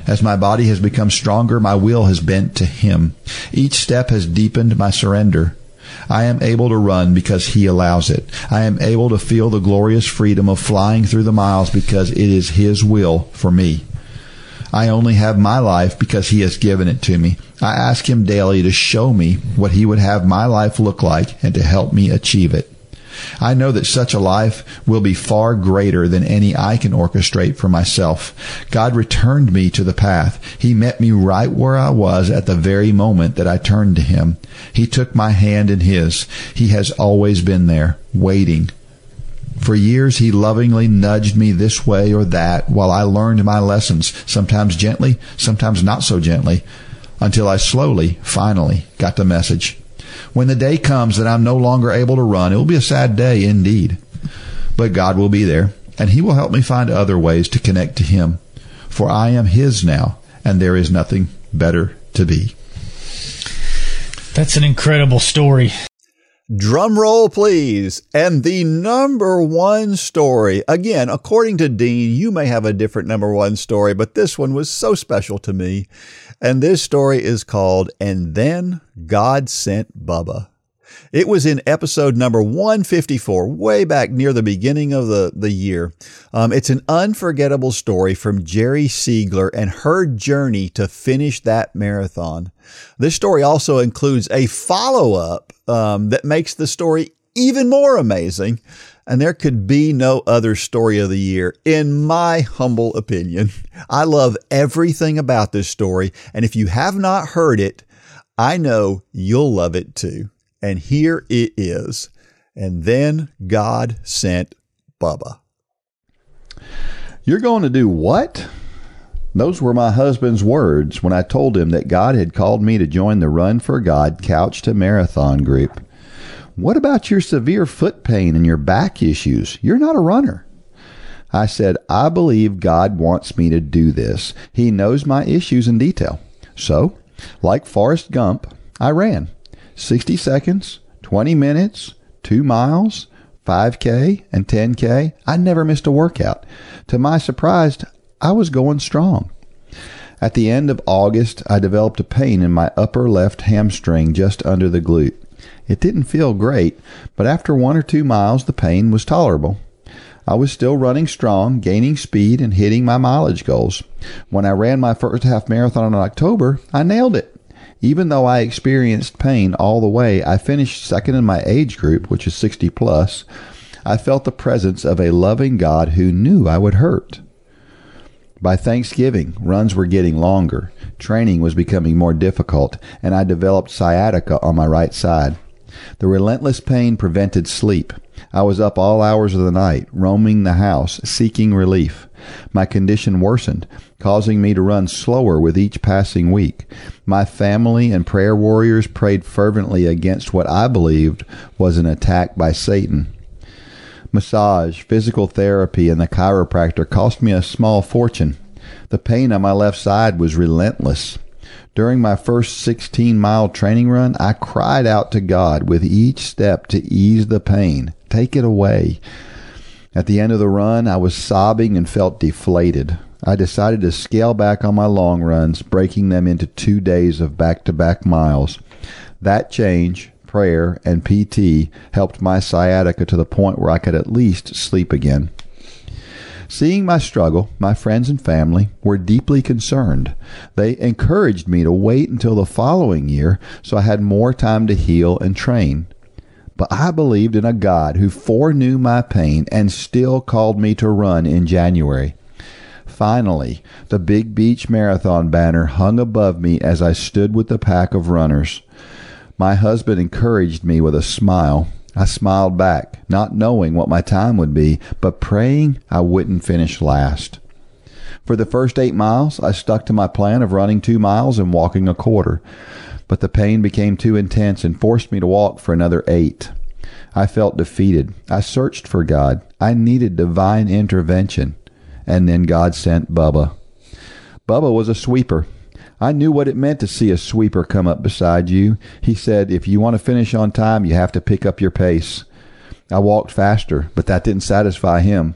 As my body has become stronger, my will has bent to Him. Each step has deepened my surrender. I am able to run because He allows it. I am able to feel the glorious freedom of flying through the miles because it is His will for me. I only have my life because He has given it to me. I ask Him daily to show me what He would have my life look like and to help me achieve it. I know that such a life will be far greater than any I can orchestrate for myself. God returned me to the path. He met me right where I was at the very moment that I turned to Him. He took my hand in His. He has always been there, waiting, for years, he lovingly nudged me this way or that while I learned my lessons, sometimes gently, sometimes not so gently, until I slowly, finally, got the message. When the day comes that I'm no longer able to run, it will be a sad day indeed. But God will be there, and He will help me find other ways to connect to Him. For I am His now, and there is nothing better to be. That's an incredible story. Drum roll, please. And the number one story, again, according to Dean, you may have a different number one story, but this one was so special to me. And this story is called And Then God Sent Bubba. It was in episode number 154, way back near the beginning of the, the year. Um, it's an unforgettable story from Jerry Siegler and her journey to finish that marathon. This story also includes a follow up um, that makes the story even more amazing. And there could be no other story of the year, in my humble opinion. I love everything about this story. And if you have not heard it, I know you'll love it too. And here it is. And then God sent Bubba. You're going to do what? Those were my husband's words when I told him that God had called me to join the Run for God Couch to Marathon group. What about your severe foot pain and your back issues? You're not a runner. I said, I believe God wants me to do this. He knows my issues in detail. So, like Forrest Gump, I ran 60 seconds, 20 minutes, two miles, 5K, and 10K. I never missed a workout. To my surprise, I was going strong. At the end of August, I developed a pain in my upper left hamstring just under the glute. It didn't feel great, but after one or two miles, the pain was tolerable. I was still running strong, gaining speed, and hitting my mileage goals. When I ran my first half marathon in October, I nailed it. Even though I experienced pain all the way, I finished second in my age group, which is 60 plus. I felt the presence of a loving God who knew I would hurt. By Thanksgiving, runs were getting longer, training was becoming more difficult, and I developed sciatica on my right side. The relentless pain prevented sleep. I was up all hours of the night, roaming the house, seeking relief. My condition worsened, causing me to run slower with each passing week. My family and prayer warriors prayed fervently against what I believed was an attack by Satan. Massage, physical therapy, and the chiropractor cost me a small fortune. The pain on my left side was relentless. During my first 16 mile training run, I cried out to God with each step to ease the pain. Take it away. At the end of the run, I was sobbing and felt deflated. I decided to scale back on my long runs, breaking them into two days of back to back miles. That change, prayer, and PT helped my sciatica to the point where I could at least sleep again. Seeing my struggle, my friends and family were deeply concerned. They encouraged me to wait until the following year so I had more time to heal and train. But I believed in a God who foreknew my pain and still called me to run in January. Finally, the Big Beach Marathon banner hung above me as I stood with the pack of runners. My husband encouraged me with a smile I smiled back, not knowing what my time would be, but praying I wouldn't finish last. For the first eight miles, I stuck to my plan of running two miles and walking a quarter, but the pain became too intense and forced me to walk for another eight. I felt defeated. I searched for God. I needed divine intervention. And then God sent Bubba. Bubba was a sweeper. I knew what it meant to see a sweeper come up beside you. He said, if you want to finish on time, you have to pick up your pace. I walked faster, but that didn't satisfy him.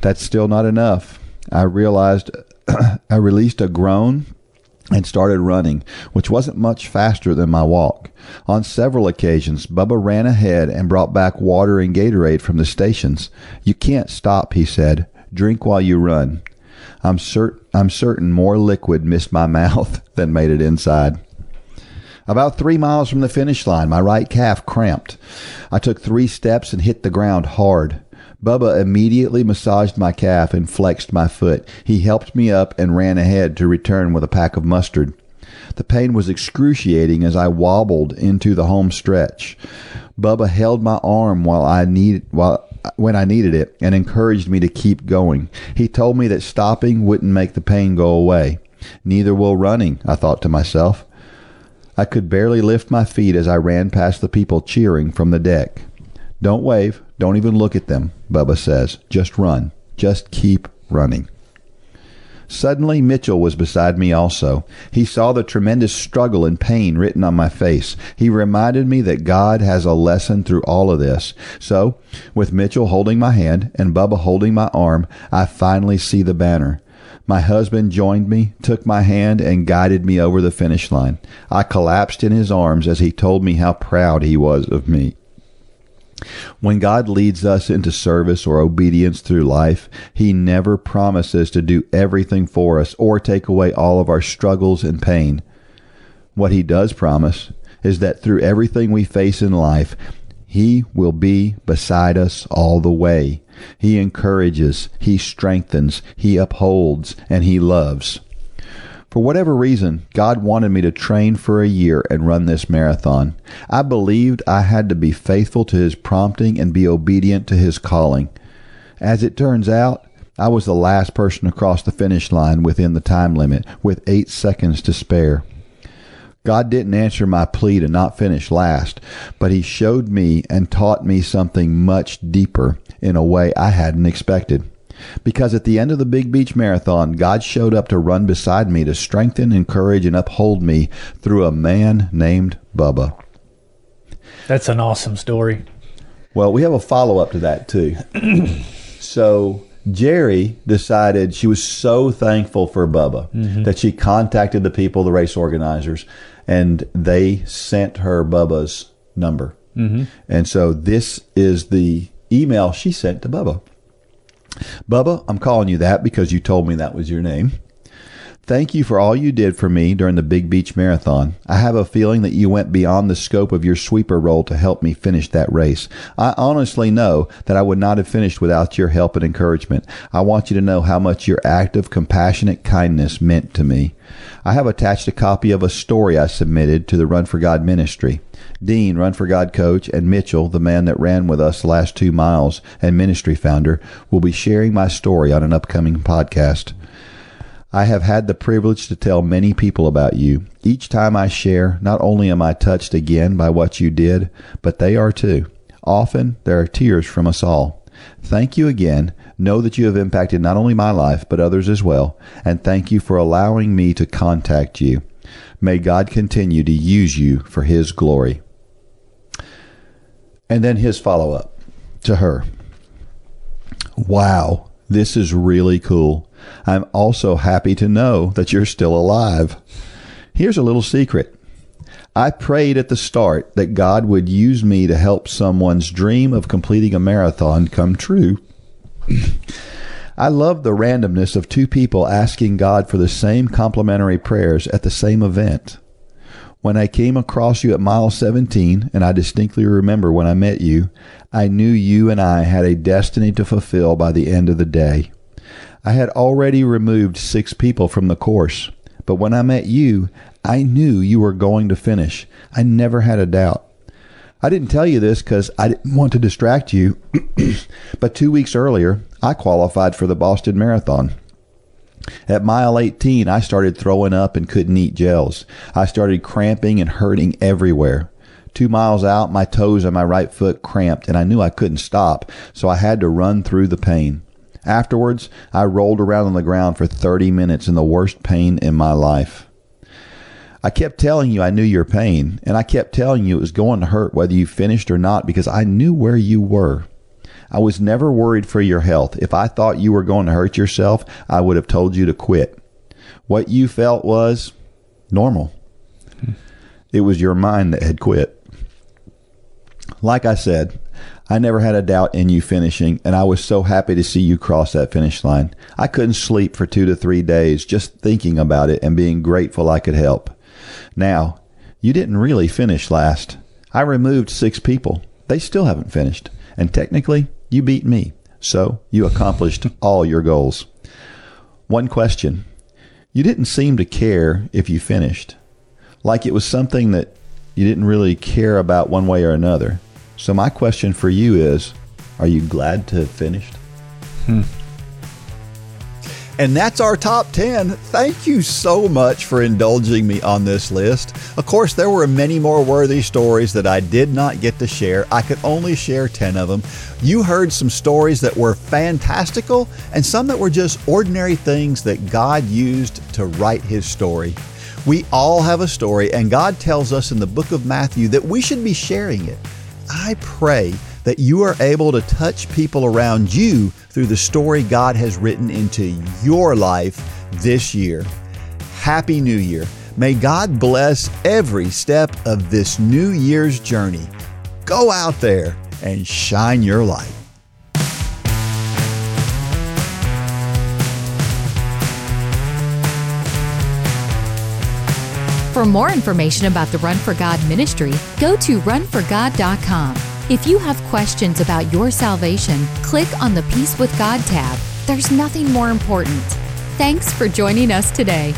That's still not enough. I realized I released a groan and started running, which wasn't much faster than my walk. On several occasions, Bubba ran ahead and brought back water and Gatorade from the stations. You can't stop, he said. Drink while you run. I'm, cert- I'm certain more liquid missed my mouth than made it inside. About three miles from the finish line, my right calf cramped. I took three steps and hit the ground hard. Bubba immediately massaged my calf and flexed my foot. He helped me up and ran ahead to return with a pack of mustard. The pain was excruciating as I wobbled into the home stretch. Bubba held my arm while I needed while when I needed it and encouraged me to keep going. He told me that stopping wouldn't make the pain go away. Neither will running, I thought to myself. I could barely lift my feet as I ran past the people cheering from the deck. Don't wave. Don't even look at them, Bubba says. Just run. Just keep running. Suddenly, Mitchell was beside me also. He saw the tremendous struggle and pain written on my face. He reminded me that God has a lesson through all of this. So, with Mitchell holding my hand and Bubba holding my arm, I finally see the banner. My husband joined me, took my hand, and guided me over the finish line. I collapsed in his arms as he told me how proud he was of me. When God leads us into service or obedience through life, He never promises to do everything for us or take away all of our struggles and pain. What He does promise is that through everything we face in life, He will be beside us all the way. He encourages, He strengthens, He upholds, and He loves. For whatever reason, God wanted me to train for a year and run this marathon. I believed I had to be faithful to His prompting and be obedient to His calling. As it turns out, I was the last person across the finish line within the time limit, with eight seconds to spare. God didn't answer my plea to not finish last, but He showed me and taught me something much deeper in a way I hadn't expected because at the end of the Big Beach Marathon, God showed up to run beside me to strengthen, encourage, and uphold me through a man named Bubba. That's an awesome story. Well, we have a follow up to that too. so Jerry decided she was so thankful for Bubba mm-hmm. that she contacted the people, the race organizers, and they sent her Bubba's number. Mm-hmm. And so this is the email she sent to Bubba. Bubba, I'm calling you that because you told me that was your name. Thank you for all you did for me during the Big Beach Marathon. I have a feeling that you went beyond the scope of your sweeper role to help me finish that race. I honestly know that I would not have finished without your help and encouragement. I want you to know how much your active, compassionate kindness meant to me. I have attached a copy of a story I submitted to the Run for God ministry. Dean, Run for God coach, and Mitchell, the man that ran with us last two miles and ministry founder, will be sharing my story on an upcoming podcast. I have had the privilege to tell many people about you. Each time I share, not only am I touched again by what you did, but they are too. Often there are tears from us all. Thank you again. Know that you have impacted not only my life, but others as well. And thank you for allowing me to contact you. May God continue to use you for His glory. And then his follow up to her. Wow, this is really cool. I'm also happy to know that you're still alive. Here's a little secret. I prayed at the start that God would use me to help someone's dream of completing a marathon come true. I love the randomness of two people asking God for the same complementary prayers at the same event. When I came across you at mile 17, and I distinctly remember when I met you, I knew you and I had a destiny to fulfill by the end of the day. I had already removed six people from the course, but when I met you, I knew you were going to finish. I never had a doubt. I didn't tell you this because I didn't want to distract you, but two weeks earlier, I qualified for the Boston Marathon. At mile 18, I started throwing up and couldn't eat gels. I started cramping and hurting everywhere. Two miles out, my toes on my right foot cramped and I knew I couldn't stop, so I had to run through the pain. Afterwards, I rolled around on the ground for 30 minutes in the worst pain in my life. I kept telling you I knew your pain, and I kept telling you it was going to hurt whether you finished or not because I knew where you were. I was never worried for your health. If I thought you were going to hurt yourself, I would have told you to quit. What you felt was normal. Hmm. It was your mind that had quit. Like I said, I never had a doubt in you finishing, and I was so happy to see you cross that finish line. I couldn't sleep for two to three days just thinking about it and being grateful I could help. Now, you didn't really finish last. I removed six people. They still haven't finished. And technically, you beat me. So you accomplished all your goals. One question. You didn't seem to care if you finished. Like it was something that you didn't really care about one way or another. So my question for you is, are you glad to have finished? Hmm. And that's our top 10. Thank you so much for indulging me on this list. Of course, there were many more worthy stories that I did not get to share. I could only share 10 of them. You heard some stories that were fantastical and some that were just ordinary things that God used to write His story. We all have a story, and God tells us in the book of Matthew that we should be sharing it. I pray that you are able to touch people around you through the story God has written into your life this year. Happy New Year. May God bless every step of this New Year's journey. Go out there and shine your light. For more information about the Run for God ministry, go to runforgod.com. If you have questions about your salvation, click on the Peace with God tab. There's nothing more important. Thanks for joining us today.